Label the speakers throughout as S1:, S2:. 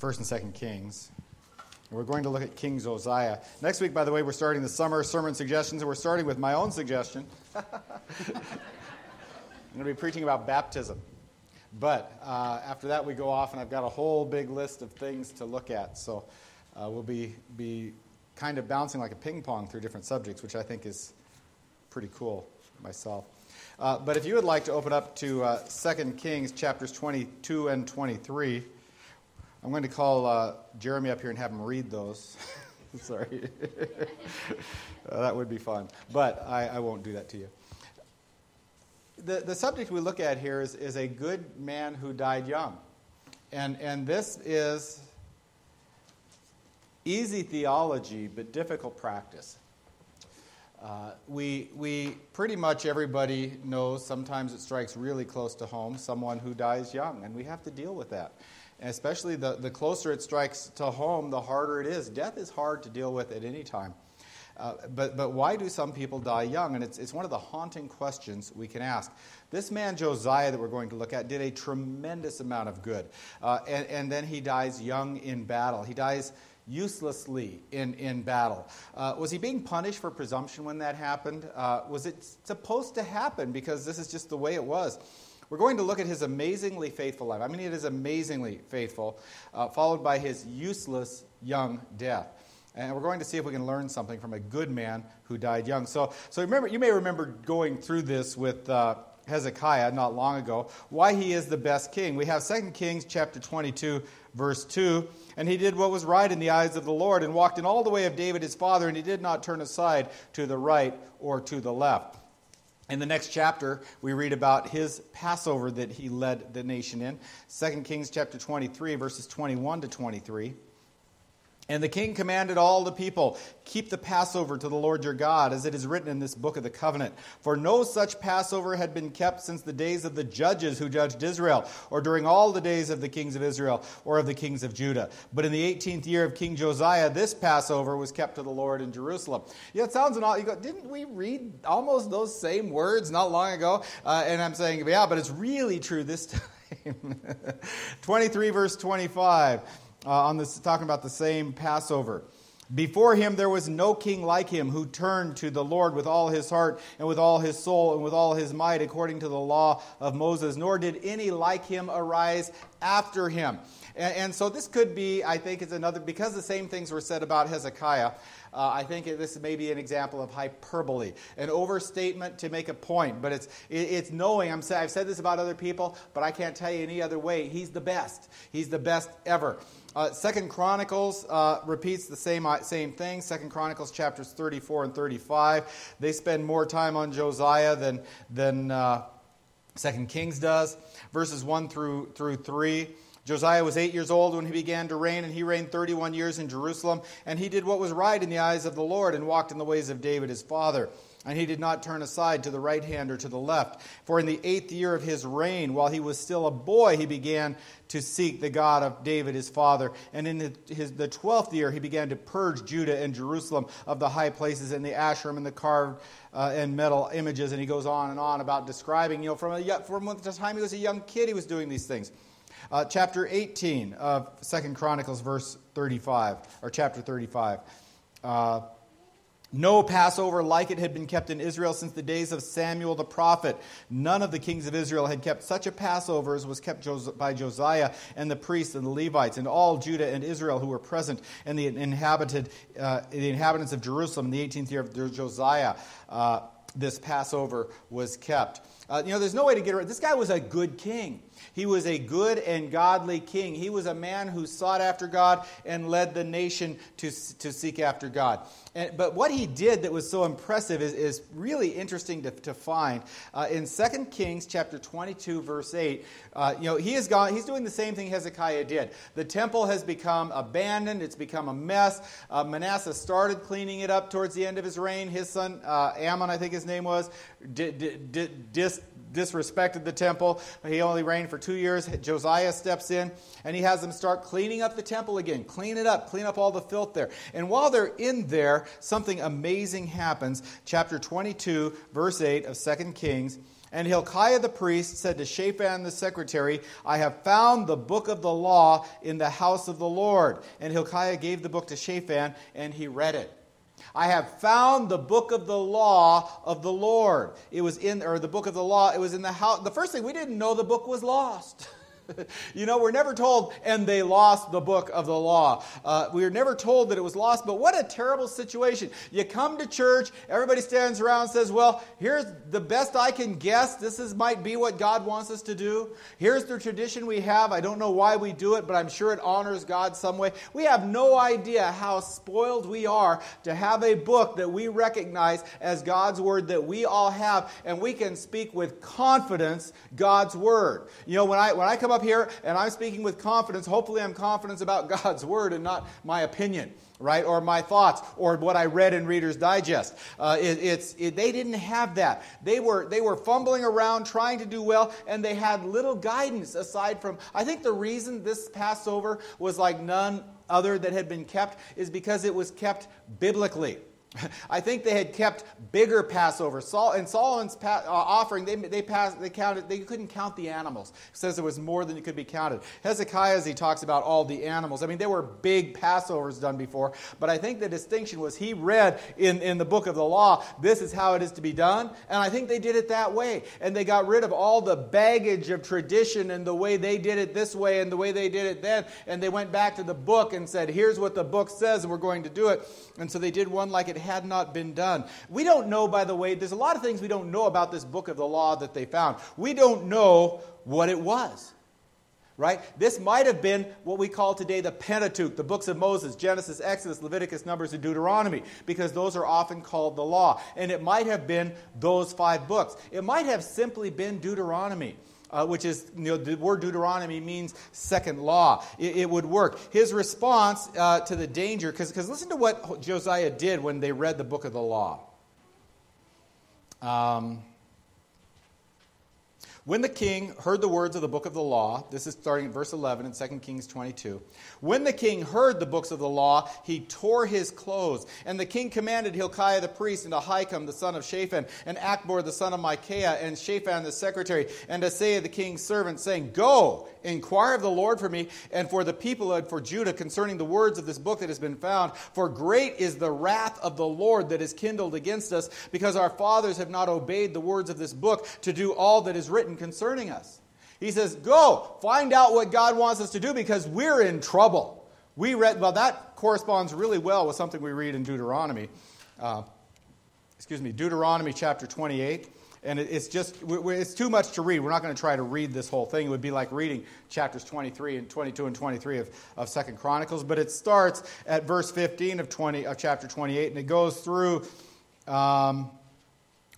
S1: First and Second Kings. We're going to look at King Josiah. Next week, by the way, we're starting the summer sermon suggestions, and we're starting with my own suggestion. I'm going to be preaching about baptism. But uh, after that, we go off, and I've got a whole big list of things to look at. So uh, we'll be, be kind of bouncing like a ping pong through different subjects, which I think is pretty cool myself. Uh, but if you would like to open up to uh, 2 Kings chapters 22 and 23, I'm going to call uh, Jeremy up here and have him read those. Sorry. uh, that would be fun. But I, I, won't do that to you. The, the subject we look at here is, is a good man who died young. And, and this is easy theology, but difficult practice. Uh, we, we pretty much everybody knows sometimes it strikes really close to home someone who dies young, and we have to deal with that. Especially the, the closer it strikes to home, the harder it is. Death is hard to deal with at any time. Uh, but, but why do some people die young? And it's, it's one of the haunting questions we can ask. This man, Josiah, that we're going to look at, did a tremendous amount of good. Uh, and, and then he dies young in battle. He dies uselessly in, in battle. Uh, was he being punished for presumption when that happened? Uh, was it supposed to happen because this is just the way it was? We're going to look at his amazingly faithful life. I mean, it is amazingly faithful, uh, followed by his useless young death. And we're going to see if we can learn something from a good man who died young. So, so remember, you may remember going through this with uh, Hezekiah not long ago, why he is the best king. We have 2 Kings chapter 22, verse 2. And he did what was right in the eyes of the Lord and walked in all the way of David his father, and he did not turn aside to the right or to the left. In the next chapter, we read about his Passover that he led the nation in. 2 Kings chapter 23, verses 21 to 23. And the king commanded all the people, Keep the Passover to the Lord your God, as it is written in this book of the covenant. For no such Passover had been kept since the days of the judges who judged Israel, or during all the days of the kings of Israel, or of the kings of Judah. But in the 18th year of King Josiah, this Passover was kept to the Lord in Jerusalem. Yeah, it sounds an all. You go, didn't we read almost those same words not long ago? Uh, and I'm saying, yeah, but it's really true this time. 23 verse 25 uh, on this, talking about the same Passover. Before him there was no king like him who turned to the Lord with all his heart and with all his soul and with all his might according to the law of Moses, nor did any like him arise after him. And, and so this could be, I think, is another, because the same things were said about Hezekiah, uh, I think this may be an example of hyperbole, an overstatement to make a point. But it's, it's knowing, I'm, I've said this about other people, but I can't tell you any other way. He's the best. He's the best ever. Uh, Second Chronicles uh, repeats the same, uh, same thing. Second Chronicles chapters 34 and 35. They spend more time on Josiah than, than uh, Second Kings does. Verses 1 through, through 3. Josiah was eight years old when he began to reign, and he reigned 31 years in Jerusalem. And he did what was right in the eyes of the Lord and walked in the ways of David his father. And he did not turn aside to the right hand or to the left. For in the eighth year of his reign, while he was still a boy, he began to seek the God of David his father. And in the, twelfth year, he began to purge Judah and Jerusalem of the high places and the Asherim and the carved uh, and metal images. And he goes on and on about describing, you know, from, a, from the time he was a young kid, he was doing these things. Uh, chapter 18 of Second Chronicles, verse 35, or chapter 35. Uh, no Passover like it had been kept in Israel since the days of Samuel the prophet. None of the kings of Israel had kept such a Passover as was kept by Josiah and the priests and the Levites and all Judah and Israel who were present and the inhabited uh, the inhabitants of Jerusalem in the 18th year of Josiah. Uh, this Passover was kept. Uh, you know, there's no way to get around. This guy was a good king. He was a good and godly king. He was a man who sought after God and led the nation to, to seek after God. And, but what he did that was so impressive is, is really interesting to, to find. Uh, in 2 Kings chapter 22, verse 8, uh, you know, he has gone, he's doing the same thing Hezekiah did. The temple has become abandoned, it's become a mess. Uh, Manasseh started cleaning it up towards the end of his reign. His son, uh, Amon, I think his name was, did, did, did, dis, disrespected the temple. He only reigned for two years. Josiah steps in and he has them start cleaning up the temple again. Clean it up, clean up all the filth there. And while they're in there, something amazing happens. Chapter 22, verse 8 of 2 Kings. And Hilkiah the priest said to Shaphan the secretary, I have found the book of the law in the house of the Lord. And Hilkiah gave the book to Shaphan, and he read it. I have found the book of the law of the Lord. It was in, or the book of the law, it was in the house. The first thing, we didn't know the book was lost. you know, we're never told, and they lost the book of the law. Uh, we are never told that it was lost, but what a terrible situation. You come to church, everybody stands around and says, Well, here's the best I can guess. This is, might be what God wants us to do. Here's the tradition we have. I don't know why we do it, but I'm sure it honors God some way. We have no idea how spoiled we are to have a book that we recognize as God's word that we all have, and we can speak with confidence God's word. You know, when I, when I come up up here and I'm speaking with confidence, hopefully I'm confident about God's word and not my opinion, right? Or my thoughts or what I read in Reader's Digest. Uh, it, it's, it, they didn't have that. They were, they were fumbling around trying to do well and they had little guidance aside from. I think the reason this Passover was like none other that had been kept is because it was kept biblically. I think they had kept bigger Passover. Saul and Solomon's pa- uh, offering, they, they, passed, they counted, they couldn't count the animals. It says there was more than it could be counted. Hezekiah, as he talks about all the animals, I mean, there were big Passovers done before, but I think the distinction was he read in, in the book of the law, this is how it is to be done, and I think they did it that way. And they got rid of all the baggage of tradition and the way they did it this way and the way they did it then, and they went back to the book and said, here's what the book says, and we're going to do it. And so they did one like it had not been done. We don't know, by the way, there's a lot of things we don't know about this book of the law that they found. We don't know what it was. Right? This might have been what we call today the Pentateuch, the books of Moses, Genesis, Exodus, Leviticus, Numbers, and Deuteronomy, because those are often called the law. And it might have been those five books. It might have simply been Deuteronomy uh, which is, you know, the word Deuteronomy means second law. It, it would work. His response uh, to the danger, because listen to what Josiah did when they read the book of the law. Um, when the king heard the words of the book of the law, this is starting at verse 11 in 2 Kings 22. When the king heard the books of the law, he tore his clothes. And the king commanded Hilkiah the priest, and Ahikam the son of Shaphan, and Achbor the son of Micaiah, and Shaphan the secretary, and Asaiah the king's servant, saying, Go, inquire of the Lord for me, and for the people and for Judah concerning the words of this book that has been found. For great is the wrath of the Lord that is kindled against us, because our fathers have not obeyed the words of this book to do all that is written concerning us. He says, Go, find out what God wants us to do because we're in trouble. We read, well, that corresponds really well with something we read in Deuteronomy. Uh, excuse me, Deuteronomy chapter 28. And it's just, it's too much to read. We're not going to try to read this whole thing. It would be like reading chapters 23 and 22 and 23 of, of Second Chronicles. But it starts at verse 15 of, 20, of chapter 28, and it goes through um,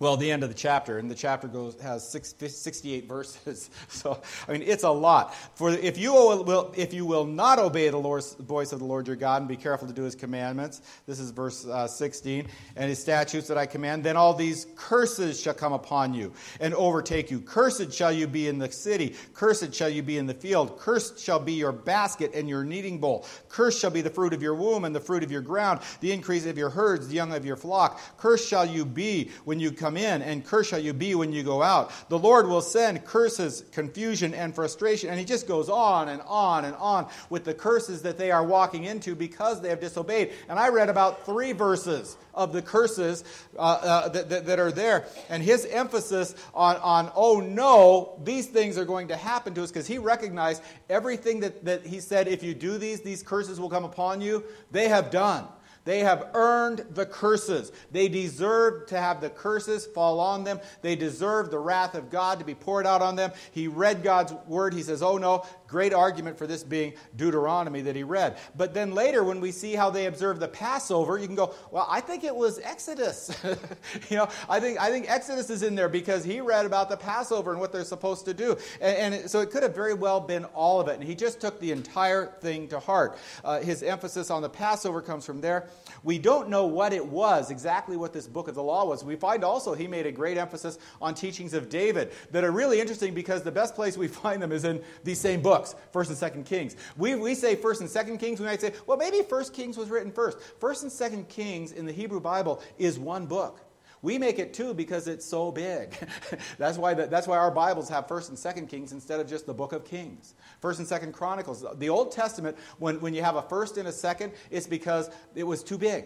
S1: well, the end of the chapter, and the chapter goes has six, 68 verses. So, I mean, it's a lot. For if you will, if you will not obey the Lord's, voice of the Lord your God and be careful to do His commandments, this is verse uh, 16, and His statutes that I command, then all these curses shall come upon you and overtake you. Cursed shall you be in the city. Cursed shall you be in the field. Cursed shall be your basket and your kneading bowl. Cursed shall be the fruit of your womb and the fruit of your ground, the increase of your herds, the young of your flock. Cursed shall you be when you come in, and cursed shall you be when you go out. The Lord will send curses, confusion, and frustration. And he just goes on and on and on with the curses that they are walking into because they have disobeyed. And I read about three verses of the curses uh, uh, that, that, that, are there. And his emphasis on, on, oh no, these things are going to happen to us, because he recognized everything that, that he said, if you do these, these curses will come upon you, they have done. They have earned the curses. They deserve to have the curses fall on them. They deserve the wrath of God to be poured out on them. He read God's word. He says, Oh no, Great argument for this being Deuteronomy that he read. But then later, when we see how they observe the Passover, you can go, well, I think it was Exodus. you know, I think, I think Exodus is in there because he read about the Passover and what they're supposed to do. And, and so it could have very well been all of it. And he just took the entire thing to heart. Uh, his emphasis on the Passover comes from there. We don't know what it was, exactly what this book of the law was. We find also he made a great emphasis on teachings of David that are really interesting because the best place we find them is in these same books books, First and Second Kings. We, we say First and Second Kings. We might say, well, maybe First Kings was written first. First and Second Kings in the Hebrew Bible is one book. We make it two because it's so big. that's, why the, that's why our Bibles have 1st and 2nd Kings instead of just the book of Kings. 1st and 2nd Chronicles. The Old Testament, when, when you have a 1st and a 2nd, it's because it was too big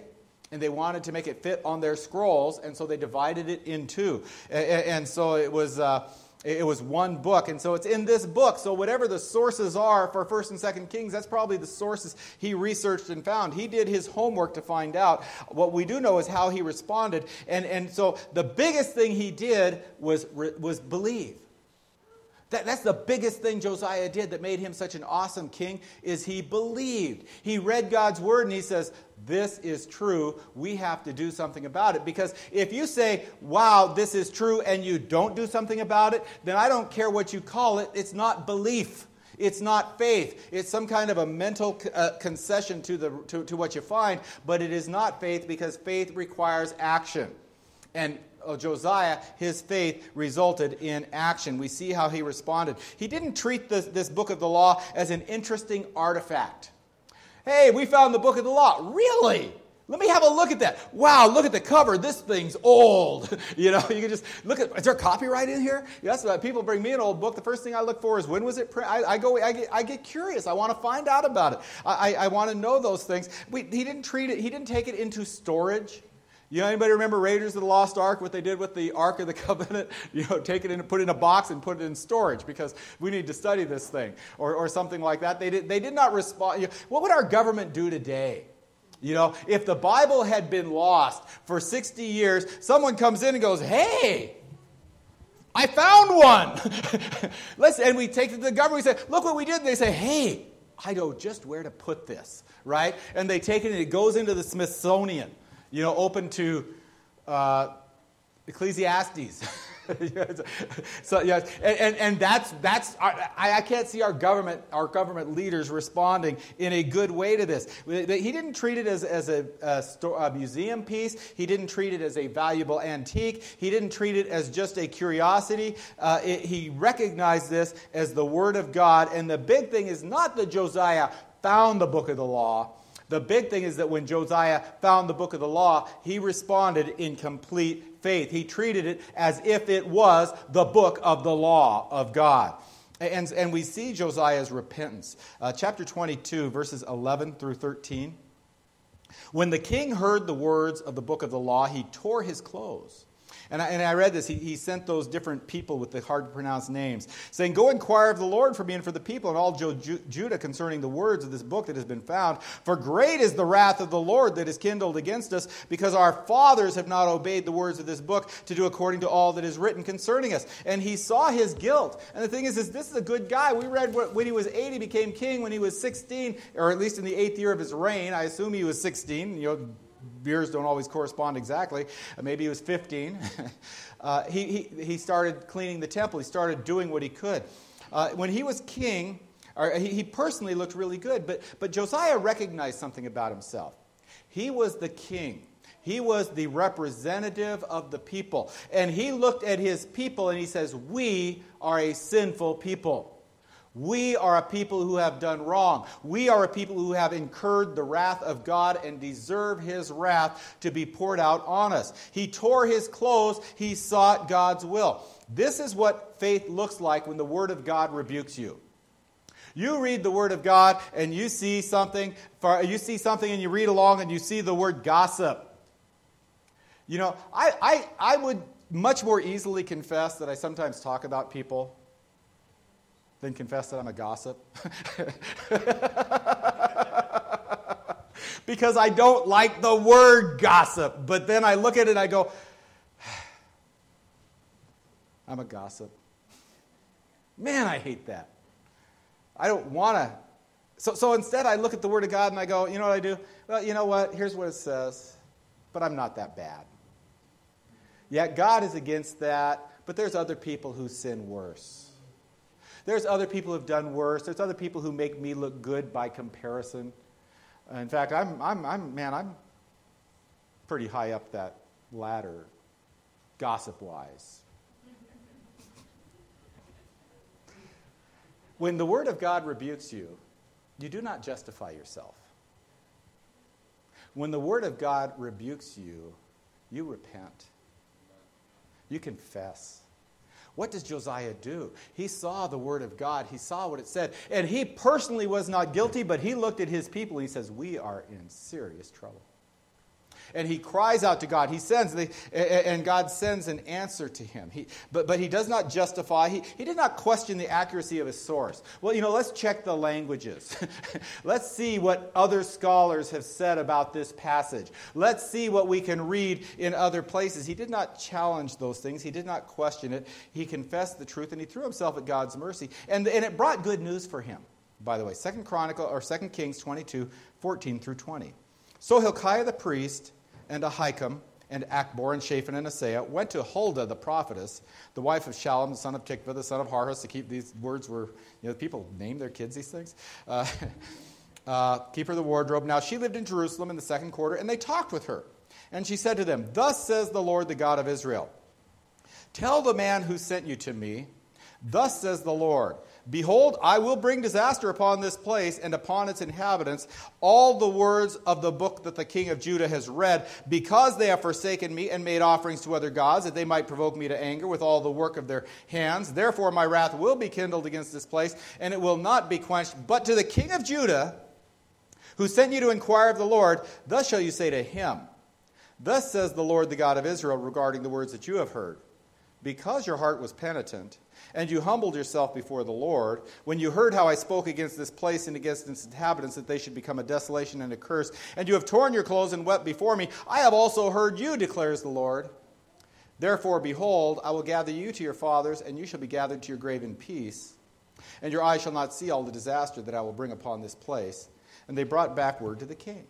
S1: and they wanted to make it fit on their scrolls, and so they divided it in two. And, and so it was. Uh, it was one book, and so it's in this book. So whatever the sources are for First and Second Kings, that's probably the sources he researched and found. He did his homework to find out. What we do know is how he responded, and and so the biggest thing he did was was believe. That, that's the biggest thing Josiah did that made him such an awesome king is he believed. He read God's word and he says, this is true. We have to do something about it. Because if you say, wow, this is true, and you don't do something about it, then I don't care what you call it. It's not belief. It's not faith. It's some kind of a mental uh, concession to, the, to, to what you find, but it is not faith because faith requires action. And Josiah, his faith resulted in action. We see how he responded. He didn't treat this, this book of the law as an interesting artifact. Hey, we found the book of the law. Really? Let me have a look at that. Wow, look at the cover. This thing's old. you know, you can just look at. Is there copyright in here? Yes. Uh, people bring me an old book. The first thing I look for is when was it printed. I, I, go. I get, I get curious. I want to find out about it. I, I, I want to know those things. We, he didn't treat it. He didn't take it into storage. You know, anybody remember Raiders of the Lost Ark? What they did with the Ark of the Covenant? You know, take it and put it in a box and put it in storage because we need to study this thing, or, or something like that. They did, they did not respond. You know, what would our government do today? You know, if the Bible had been lost for 60 years, someone comes in and goes, "Hey, I found one." Let's and we take it to the government. We say, "Look what we did." And they say, "Hey, I know just where to put this." Right? And they take it and it goes into the Smithsonian you know, open to uh, Ecclesiastes. so yes, and, and, and, that's that's our, I, I can't see our government our government leaders responding in a good way to this. He didn't treat it as, as a, a, a museum piece. He didn't treat it as a valuable antique. He didn't treat it as just a curiosity. Uh, it, he recognized this as the word of God. And the big thing is not that Josiah found the book of the law. The big thing is that when Josiah found the book of the law, he responded in complete faith. He treated it as if it was the book of the law of God. And, and we see Josiah's repentance. Uh, chapter 22, verses 11 through 13. When the king heard the words of the book of the law, he tore his clothes and I, and I read this. He, he sent those different people with the hard to pronounce names, saying, Go inquire of the Lord for me and for the people and all Judah concerning the words of this book that has been found. For great is the wrath of the Lord that is kindled against us, because our fathers have not obeyed the words of this book to do according to all that is written concerning us. And he saw his guilt. And the thing is, is this is a good guy. We read when he was 80, became king. When he was 16, or at least in the eighth year of his reign, I assume he was 16. You know, years don't always correspond exactly. Uh, maybe he was 15. uh, he, he, he started cleaning the temple, he started doing what he could. Uh, when he was king, he, he personally looked really good, but, but Josiah recognized something about himself. He was the king. He was the representative of the people. And he looked at his people and he says, We are a sinful people. We are a people who have done wrong. We are a people who have incurred the wrath of God and deserve his wrath to be poured out on us. He tore his clothes, he sought God's will. This is what faith looks like when the Word of God rebukes you. You read the Word of God and you see something, you see something and you read along and you see the word gossip. You know, I, I, I would much more easily confess that I sometimes talk about people then confess that I'm a gossip. because I don't like the word gossip. But then I look at it and I go, I'm a gossip. Man, I hate that. I don't want to. So, so instead, I look at the Word of God and I go, you know what I do? Well, you know what? Here's what it says, but I'm not that bad. Yet God is against that, but there's other people who sin worse. There's other people who've done worse. There's other people who make me look good by comparison. Uh, in fact, I'm, I'm, I'm man, I'm pretty high up that ladder, gossip wise. when the Word of God rebukes you, you do not justify yourself. When the Word of God rebukes you, you repent. You confess. What does Josiah do? He saw the word of God, he saw what it said, and he personally was not guilty, but he looked at his people and he says, We are in serious trouble and he cries out to God. He sends, the, and God sends an answer to him. He, but, but he does not justify, he, he did not question the accuracy of his source. Well, you know, let's check the languages. let's see what other scholars have said about this passage. Let's see what we can read in other places. He did not challenge those things, he did not question it. He confessed the truth and he threw himself at God's mercy. And, and it brought good news for him, by the way. Second Chronicle or Second Kings 22, 14 through 20. So Hilkiah the priest and Ahikam and Achbor and Shaphan and Asaiah went to Huldah the prophetess, the wife of Shallum, the son of Tikvah, the son of Harhas. To keep these words were, you know, people name their kids these things. Uh, uh, keeper of the wardrobe. Now she lived in Jerusalem in the second quarter, and they talked with her. And she said to them, Thus says the Lord, the God of Israel Tell the man who sent you to me, Thus says the Lord, Behold, I will bring disaster upon this place and upon its inhabitants all the words of the book that the king of Judah has read, because they have forsaken me and made offerings to other gods, that they might provoke me to anger with all the work of their hands. Therefore, my wrath will be kindled against this place, and it will not be quenched. But to the king of Judah, who sent you to inquire of the Lord, thus shall you say to him, Thus says the Lord, the God of Israel, regarding the words that you have heard. Because your heart was penitent, and you humbled yourself before the Lord, when you heard how I spoke against this place and against its inhabitants, that they should become a desolation and a curse, and you have torn your clothes and wept before me, I have also heard you, declares the Lord. Therefore, behold, I will gather you to your fathers, and you shall be gathered to your grave in peace. And your eyes shall not see all the disaster that I will bring upon this place. And they brought back word to the king.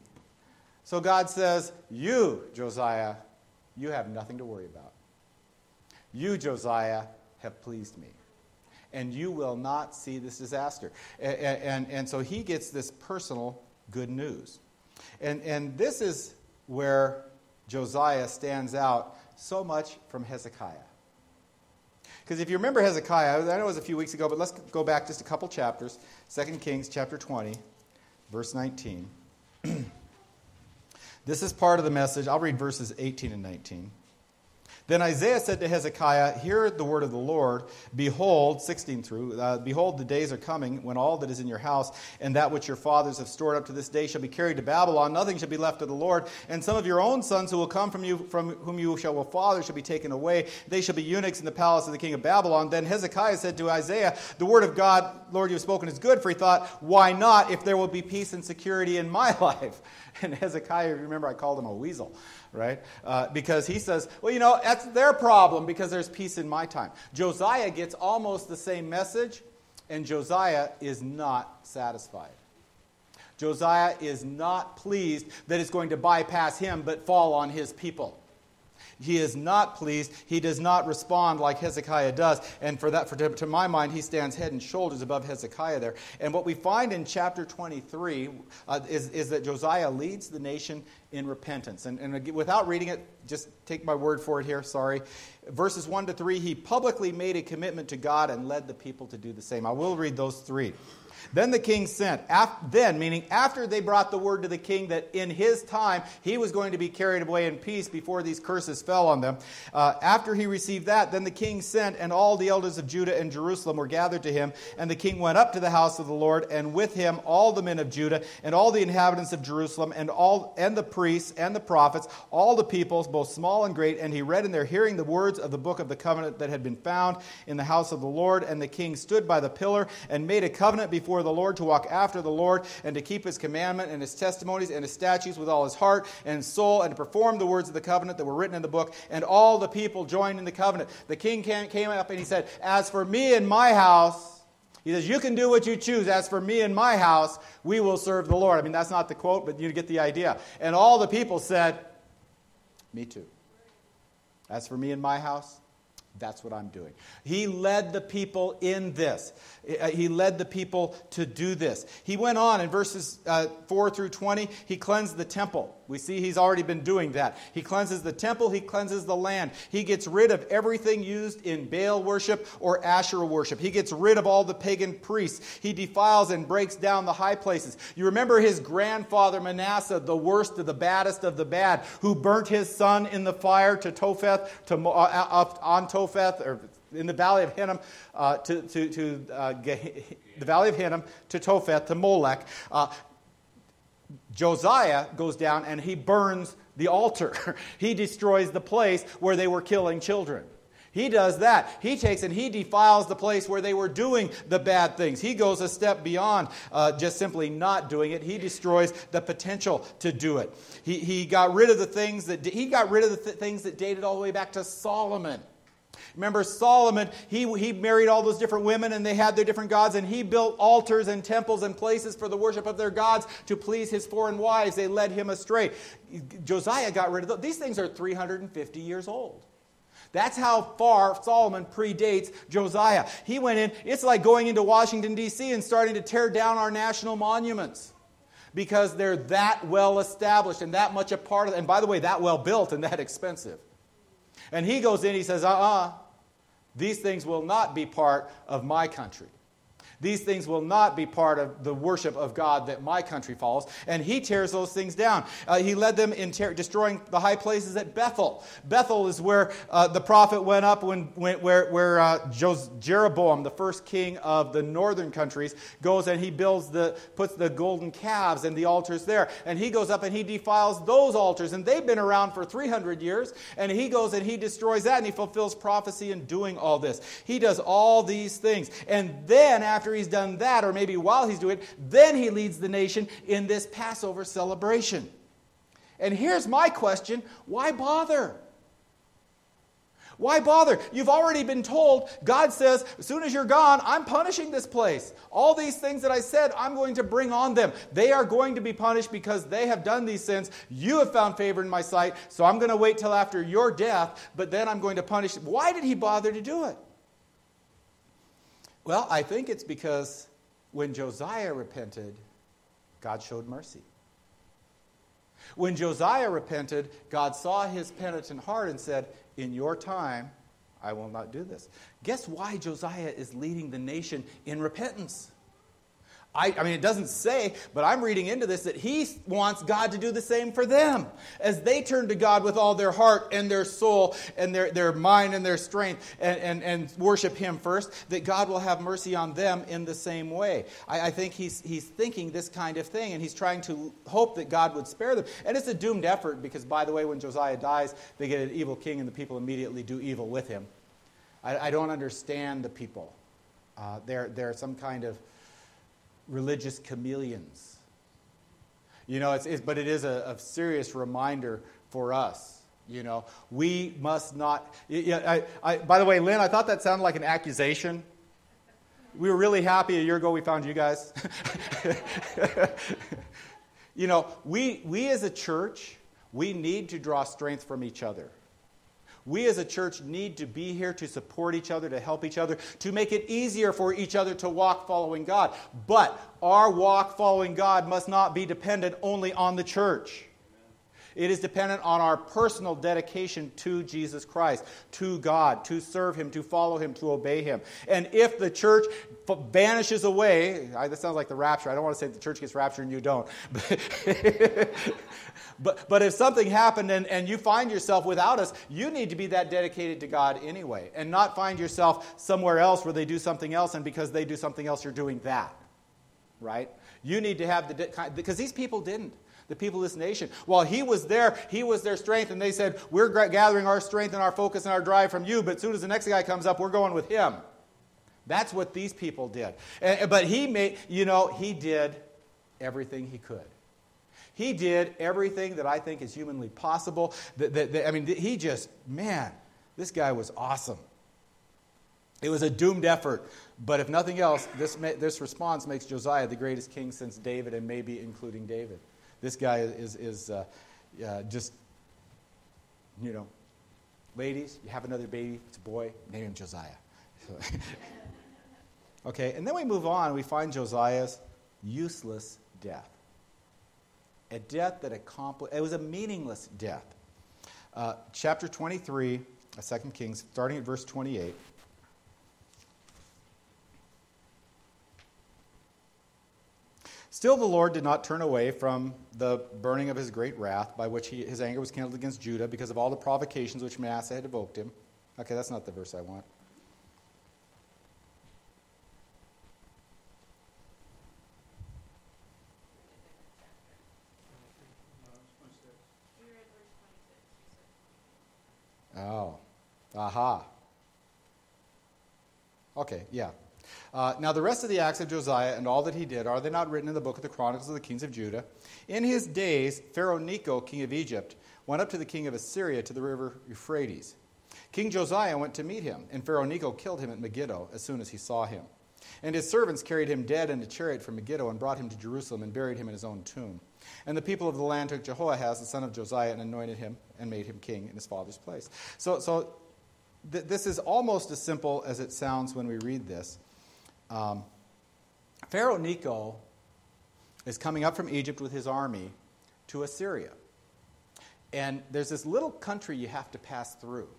S1: So God says, You, Josiah, you have nothing to worry about. You, Josiah, have pleased me. And you will not see this disaster. And, and, and so he gets this personal good news. And, and this is where Josiah stands out so much from Hezekiah. Because if you remember Hezekiah, I know it was a few weeks ago, but let's go back just a couple chapters. 2 Kings chapter 20, verse 19. this is part of the message. I'll read verses 18 and 19. Then Isaiah said to Hezekiah, Hear the word of the Lord. Behold, 16 through, uh, behold, the days are coming when all that is in your house and that which your fathers have stored up to this day shall be carried to Babylon. Nothing shall be left of the Lord. And some of your own sons who will come from you, from whom you shall father, shall be taken away. They shall be eunuchs in the palace of the king of Babylon. Then Hezekiah said to Isaiah, The word of God, Lord, you have spoken is good. For he thought, Why not if there will be peace and security in my life? And Hezekiah, remember, I called him a weasel right? Uh, because he says, well, you know, that's their problem because there's peace in my time. Josiah gets almost the same message, and Josiah is not satisfied. Josiah is not pleased that it's going to bypass him but fall on his people. He is not pleased. He does not respond like Hezekiah does. And for that, for, to, my mind, he stands head and shoulders above Hezekiah there. And what we find in chapter 23 uh, is, is that Josiah leads the nation in repentance. And, and without reading it, just take my word for it here, sorry. Verses 1 to 3, he publicly made a commitment to God and led the people to do the same. I will read those three. Then the king sent, then, meaning after they brought the word to the king that in his time he was going to be carried away in peace before these curses fell on them. Uh, after he received that, then the king sent, and all the elders of Judah and Jerusalem were gathered to him. And the king went up to the house of the Lord, and with him all the men of Judah, and all the inhabitants of Jerusalem, and all and the priests and the prophets, all the peoples, both small and great. And he read in their hearing the words of the book of the covenant that had been found in the house of the Lord. And the king stood by the pillar and made a covenant before before the Lord, to walk after the Lord, and to keep his commandment and his testimonies and his statutes with all his heart and soul, and to perform the words of the covenant that were written in the book. And all the people joined in the covenant. The king came up and he said, As for me and my house, he says, You can do what you choose. As for me and my house, we will serve the Lord. I mean, that's not the quote, but you get the idea. And all the people said, Me too. As for me and my house, that's what I'm doing. He led the people in this. Uh, he led the people to do this. He went on in verses uh, 4 through 20, he cleansed the temple. We see he's already been doing that. He cleanses the temple, he cleanses the land. He gets rid of everything used in Baal worship or Asherah worship. He gets rid of all the pagan priests. He defiles and breaks down the high places. You remember his grandfather Manasseh, the worst of the baddest of the bad, who burnt his son in the fire to Topheth, to, uh, up on Topheth, or in the valley of Hinnom, uh, to, to, to uh, the valley of Hinnom, to Topheth, to Molech. Uh, Josiah goes down and he burns the altar. he destroys the place where they were killing children. He does that. He takes and he defiles the place where they were doing the bad things. He goes a step beyond uh, just simply not doing it. He destroys the potential to do it. He, he got rid of the things that he got rid of the th- things that dated all the way back to Solomon. Remember, Solomon, he, he married all those different women and they had their different gods, and he built altars and temples and places for the worship of their gods to please his foreign wives. They led him astray. Josiah got rid of those. These things are 350 years old. That's how far Solomon predates Josiah. He went in, it's like going into Washington, D.C., and starting to tear down our national monuments because they're that well established and that much a part of And by the way, that well built and that expensive. And he goes in, he says, uh uh-uh, uh, these things will not be part of my country. These things will not be part of the worship of God that my country follows. And he tears those things down. Uh, he led them in ter- destroying the high places at Bethel. Bethel is where uh, the prophet went up when, when where, where uh, Jeroboam, the first king of the northern countries, goes and he builds the, puts the golden calves and the altars there. And he goes up and he defiles those altars. And they've been around for 300 years. And he goes and he destroys that and he fulfills prophecy in doing all this. He does all these things. And then after after he's done that, or maybe while he's doing it, then he leads the nation in this Passover celebration. And here's my question why bother? Why bother? You've already been told, God says, as soon as you're gone, I'm punishing this place. All these things that I said, I'm going to bring on them. They are going to be punished because they have done these sins. You have found favor in my sight, so I'm going to wait till after your death, but then I'm going to punish. Why did he bother to do it? Well, I think it's because when Josiah repented, God showed mercy. When Josiah repented, God saw his penitent heart and said, In your time, I will not do this. Guess why Josiah is leading the nation in repentance? I, I, mean, it doesn't say, but I'm reading into this that he wants God to do the same for them. As they turn to God with all their heart and their soul and their, their mind and their strength and, and, and worship Him first, that God will have mercy on them in the same way. I, I think he's, he's thinking this kind of thing and he's trying to hope that God would spare them. And it's a doomed effort because, by the way, when Josiah dies, they get an evil king and the people immediately do evil with him. I, I don't understand the people. Uh, they're, they're some kind of religious chameleons. You know, it's, it's but it is a, a, serious reminder for us. You know, we must not. I, I, by the way, Lynn, I thought that sounded like an accusation. We were really happy a year ago we found you guys. you know, we, we as a church, we need to draw strength from each other. We as a church need to be here to support each other, to help each other, to make it easier for each other to walk following God. But our walk following God must not be dependent only on the church. It is dependent on our personal dedication to Jesus Christ, to God, to serve Him, to follow Him, to obey Him. And if the church vanishes away, I, that sounds like the rapture. I don't want to say the church gets raptured and you don't. But, but if something happened and, and you find yourself without us, you need to be that dedicated to God anyway, and not find yourself somewhere else where they do something else, and because they do something else, you're doing that. Right? You need to have the, because these people didn't the people of this nation. While he was there, he was their strength, and they said, We're gathering our strength and our focus and our drive from you, but as soon as the next guy comes up, we're going with him. That's what these people did. But he made, you know, he did everything he could. He did everything that I think is humanly possible. I mean, he just, man, this guy was awesome. It was a doomed effort, but if nothing else, this, this response makes Josiah the greatest king since David, and maybe including David. This guy is, is uh, uh, just, you know, ladies, you have another baby, it's a boy, name him Josiah. okay, and then we move on, we find Josiah's useless death. A death that accomplished, it was a meaningless death. Uh, chapter 23, 2 uh, Kings, starting at verse 28. Still, the Lord did not turn away from the burning of his great wrath, by which he, his anger was kindled against Judah because of all the provocations which Manasseh had evoked him. Okay, that's not the verse I want. Oh, aha. Okay, yeah. Uh, now, the rest of the acts of Josiah and all that he did, are they not written in the book of the Chronicles of the Kings of Judah? In his days, Pharaoh Necho, king of Egypt, went up to the king of Assyria to the river Euphrates. King Josiah went to meet him, and Pharaoh Necho killed him at Megiddo as soon as he saw him. And his servants carried him dead in a chariot from Megiddo and brought him to Jerusalem and buried him in his own tomb. And the people of the land took Jehoahaz, the son of Josiah, and anointed him and made him king in his father's place. So, so th- this is almost as simple as it sounds when we read this. Um, Pharaoh Necho is coming up from Egypt with his army to Assyria. And there's this little country you have to pass through.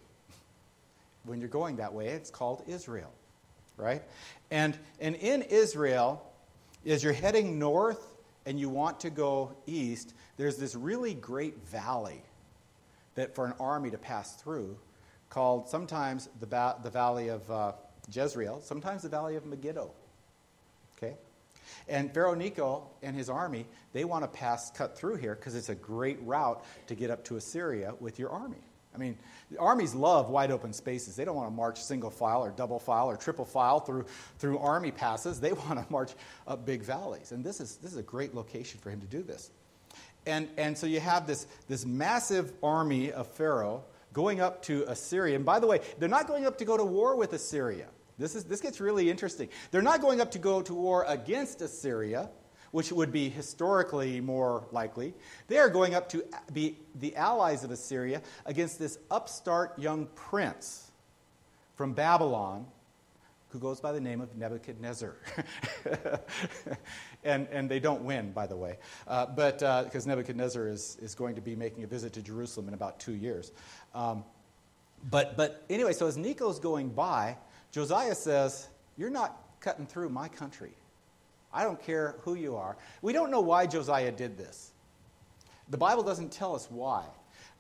S1: When you're going that way, it's called Israel, right? And, and in Israel, as you're heading north and you want to go east, there's this really great valley that for an army to pass through called sometimes the, ba- the valley of uh, Jezreel, sometimes the valley of Megiddo. Okay? And Pharaoh Necho and his army, they want to pass, cut through here because it's a great route to get up to Assyria with your army. I mean, armies love wide open spaces. They don't want to march single file or double file or triple file through, through army passes. They want to march up big valleys. And this is, this is a great location for him to do this. And, and so you have this, this massive army of Pharaoh going up to Assyria. And by the way, they're not going up to go to war with Assyria. This, is, this gets really interesting. They're not going up to go to war against Assyria, which would be historically more likely. They are going up to be the allies of Assyria against this upstart young prince from Babylon who goes by the name of Nebuchadnezzar. and, and they don't win, by the way, uh, but because uh, Nebuchadnezzar is, is going to be making a visit to Jerusalem in about two years. Um, but, but anyway, so as Necho's going by, Josiah says, You're not cutting through my country. I don't care who you are. We don't know why Josiah did this. The Bible doesn't tell us why.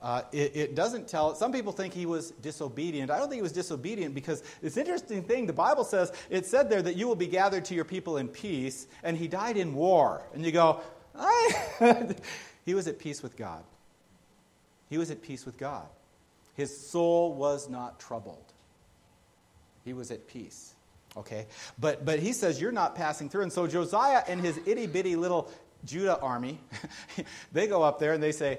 S1: Uh, it, it, doesn't tell, some people think he was disobedient. I don't think he was disobedient because this interesting thing, the Bible says, it said there that you will be gathered to your people in peace, and he died in war. And you go, he was at peace with God. He was at peace with God. His soul was not troubled. He was at peace. Okay? But, but he says, You're not passing through. And so Josiah and his itty bitty little Judah army, they go up there and they say,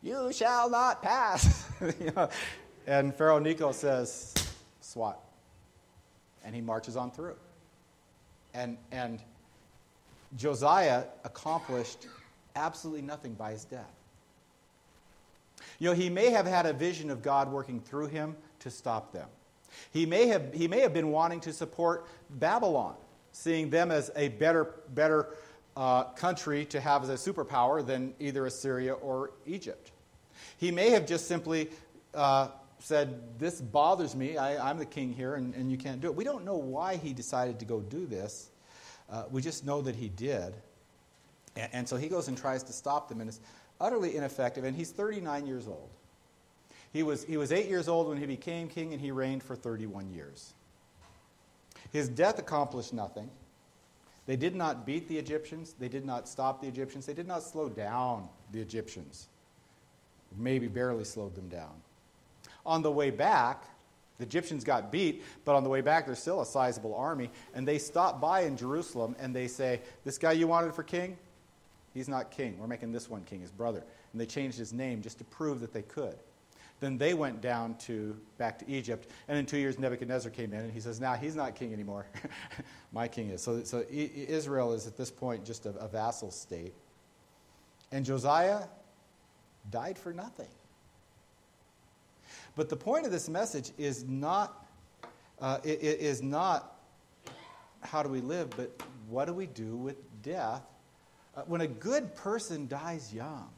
S1: You shall not pass. you know? And Pharaoh Necho says, Swat. And he marches on through. And, and Josiah accomplished absolutely nothing by his death. You know, he may have had a vision of God working through him to stop them. He may have, he may have been wanting to support Babylon, seeing them as a better, better uh, country to have as a superpower than either Assyria or Egypt. He may have just simply uh, said, This bothers me. I, am the king here, and, and, you can't do it. We don't know why he decided to go do this. Uh, we just know that he did. And, and so he goes and tries to stop them, and it's utterly ineffective. And he's 39 years old. He was, he was eight years old when he became king, and he reigned for 31 years. His death accomplished nothing. They did not beat the Egyptians. They did not stop the Egyptians. They did not slow down the Egyptians. Maybe barely slowed them down. On the way back, the Egyptians got beat, but on the way back, there's still a sizable army. And they stop by in Jerusalem and they say, This guy you wanted for king? He's not king. We're making this one king, his brother. And they changed his name just to prove that they could. Then they went down to back to Egypt, and in two years Nebuchadnezzar came in, and he says, "Now he's not king anymore. My king is." So, so Israel is at this point just a, a vassal state, and Josiah died for nothing. But the point of this message is not uh, it, it is not how do we live, but what do we do with death Uh, when a good person dies young,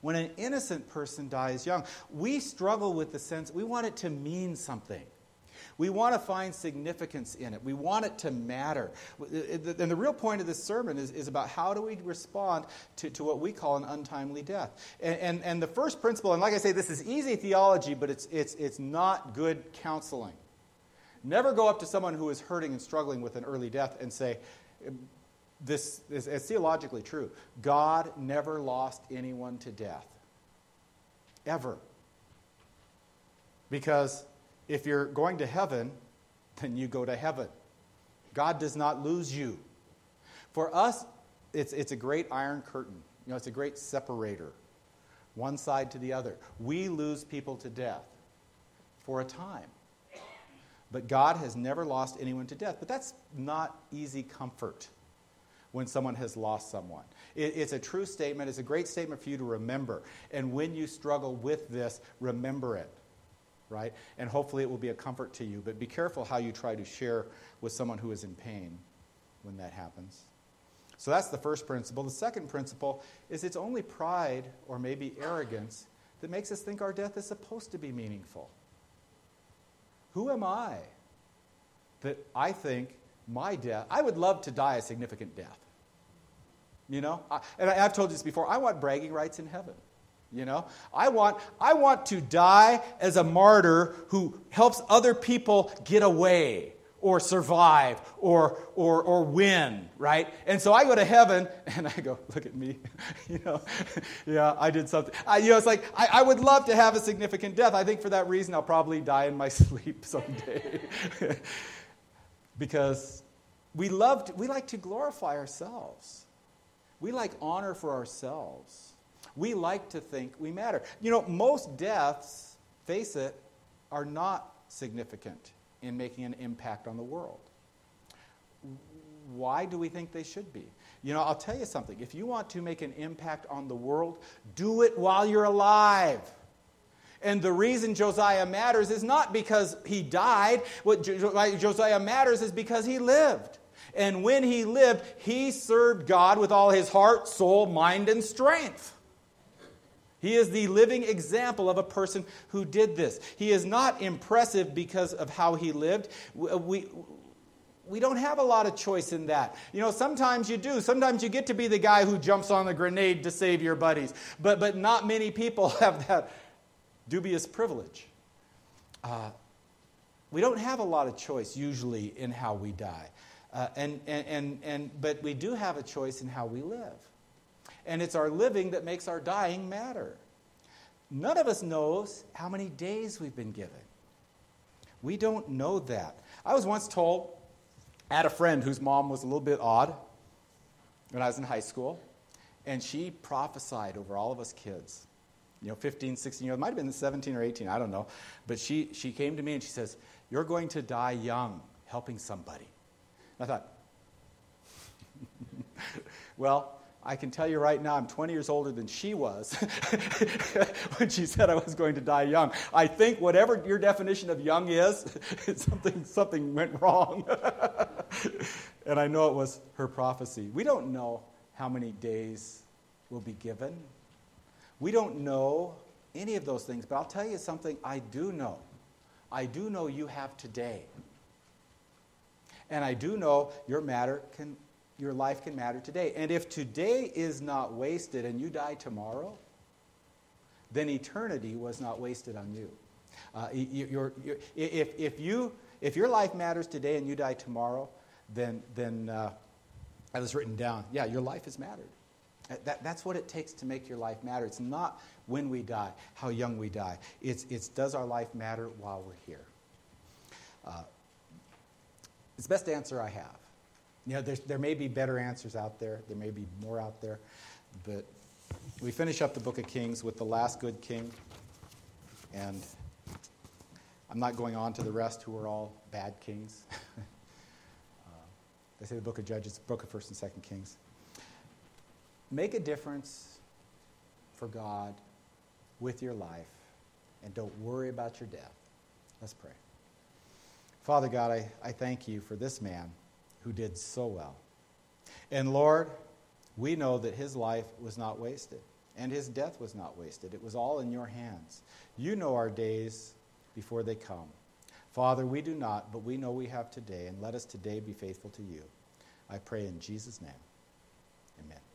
S1: when an innocent person dies young, we struggle with the sense we want it to mean something. We want to find significance in it. We want it to matter. And the real point of this sermon is, is about how do we respond to, to what we call an untimely death. And, and, and the first principle, and like I say, this is easy theology, but it's, it's, it's not good counseling. Never go up to someone who is hurting and struggling with an early death and say, this is, theologically true. God never lost anyone to death. Ever. Because if you're going to heaven, then you go to heaven. God does not lose you. For us, it's, it's a great iron curtain. You know, it's a great separator, one side to the other. We lose people to death for a time. But God has never lost anyone to death. But that's not easy comfort when someone has lost someone. It, it's a true statement. It's a great statement for you to remember. And when you struggle with this, remember it right? And hopefully it will be a comfort to you. But be careful how you try to share with someone who is in pain when that happens. So that's the first principle. The second principle is it's only pride or maybe arrogance that makes us think our death is supposed to be meaningful. Who am I that I think my death, I would love to die a significant death. You know? I, and I, have told you this before, I want bragging rights in heaven. You know, I want, I want to die as a martyr who helps other people get away or survive or, or, or win, right? And so I go to heaven and I go, look at me. you know, yeah, I did something. I, you know, it's like, I, I would love to have a significant death. I think for that reason I'll probably die in my sleep someday. because we love, to, we like to glorify ourselves. We like honor for ourselves we like to think we matter. You know, most deaths, face it, are not significant in making an impact on the world. Why do we think they should be? You know, I'll tell you something. If you want to make an impact on the world, do it while you're alive. And the reason Josiah matters is not because he died. What Josiah matters is because he lived. And when he lived, he served God with all his heart, soul, mind, and strength. He is the living example of a person who did this. He is not impressive because of how he lived. We, we don't have a lot of choice in that. You know, sometimes you do. Sometimes you get to be the guy who jumps on the grenade to save your buddies. But, but not many people have that dubious privilege. Uh, we don't have a lot of choice usually in how we die. Uh, and, and, and, and, but we do have a choice in how we live and it's our living that makes our dying matter. None of us knows how many days we've been given. We don't know that. I was once told, I had a friend whose mom was a little bit odd when I was in high school, and she prophesied over all of us kids. You know, 15, 16 years, old, might have been 17 or 18, I don't know. But she, she came to me and she says, You're going to die young helping somebody. And I thought, well, I can tell you right now, I'm 20 years older than she was when she said I was going to die young. I think whatever your definition of young is, something, something went wrong. and I know it was her prophecy. We don't know how many days will be given. We don't know any of those things, but I'll tell you something I do know. I do know you have today. And I do know your matter can your life can matter today. And if today is not wasted and you die tomorrow, then eternity was not wasted on you. Uh, you're, you're, if, if, you, if your life matters today and you die tomorrow, then, then uh, was written down. Yeah, your life has mattered. That, that's what it takes to make your life matter. It's not when we die, how young we die. It's, it's does our life matter while we're here? Uh, it's the best answer I have. You know, there may be better answers out there, there may be more out there, but we finish up the book of Kings with the last good king, and I'm not going on to the rest who are all bad kings. uh, they say the book of Judges, book of 1st and 2nd Kings. Make a difference for God with your life, and don't worry about your death. Let's pray. Father God, I, I thank you for this man who did so well. And Lord, we know that his life was not wasted and his death was not wasted. It was all in your hands. You know our days before they come. Father, we do not, but we know we have today, and let us today be faithful to you. I pray in Jesus' name. Amen.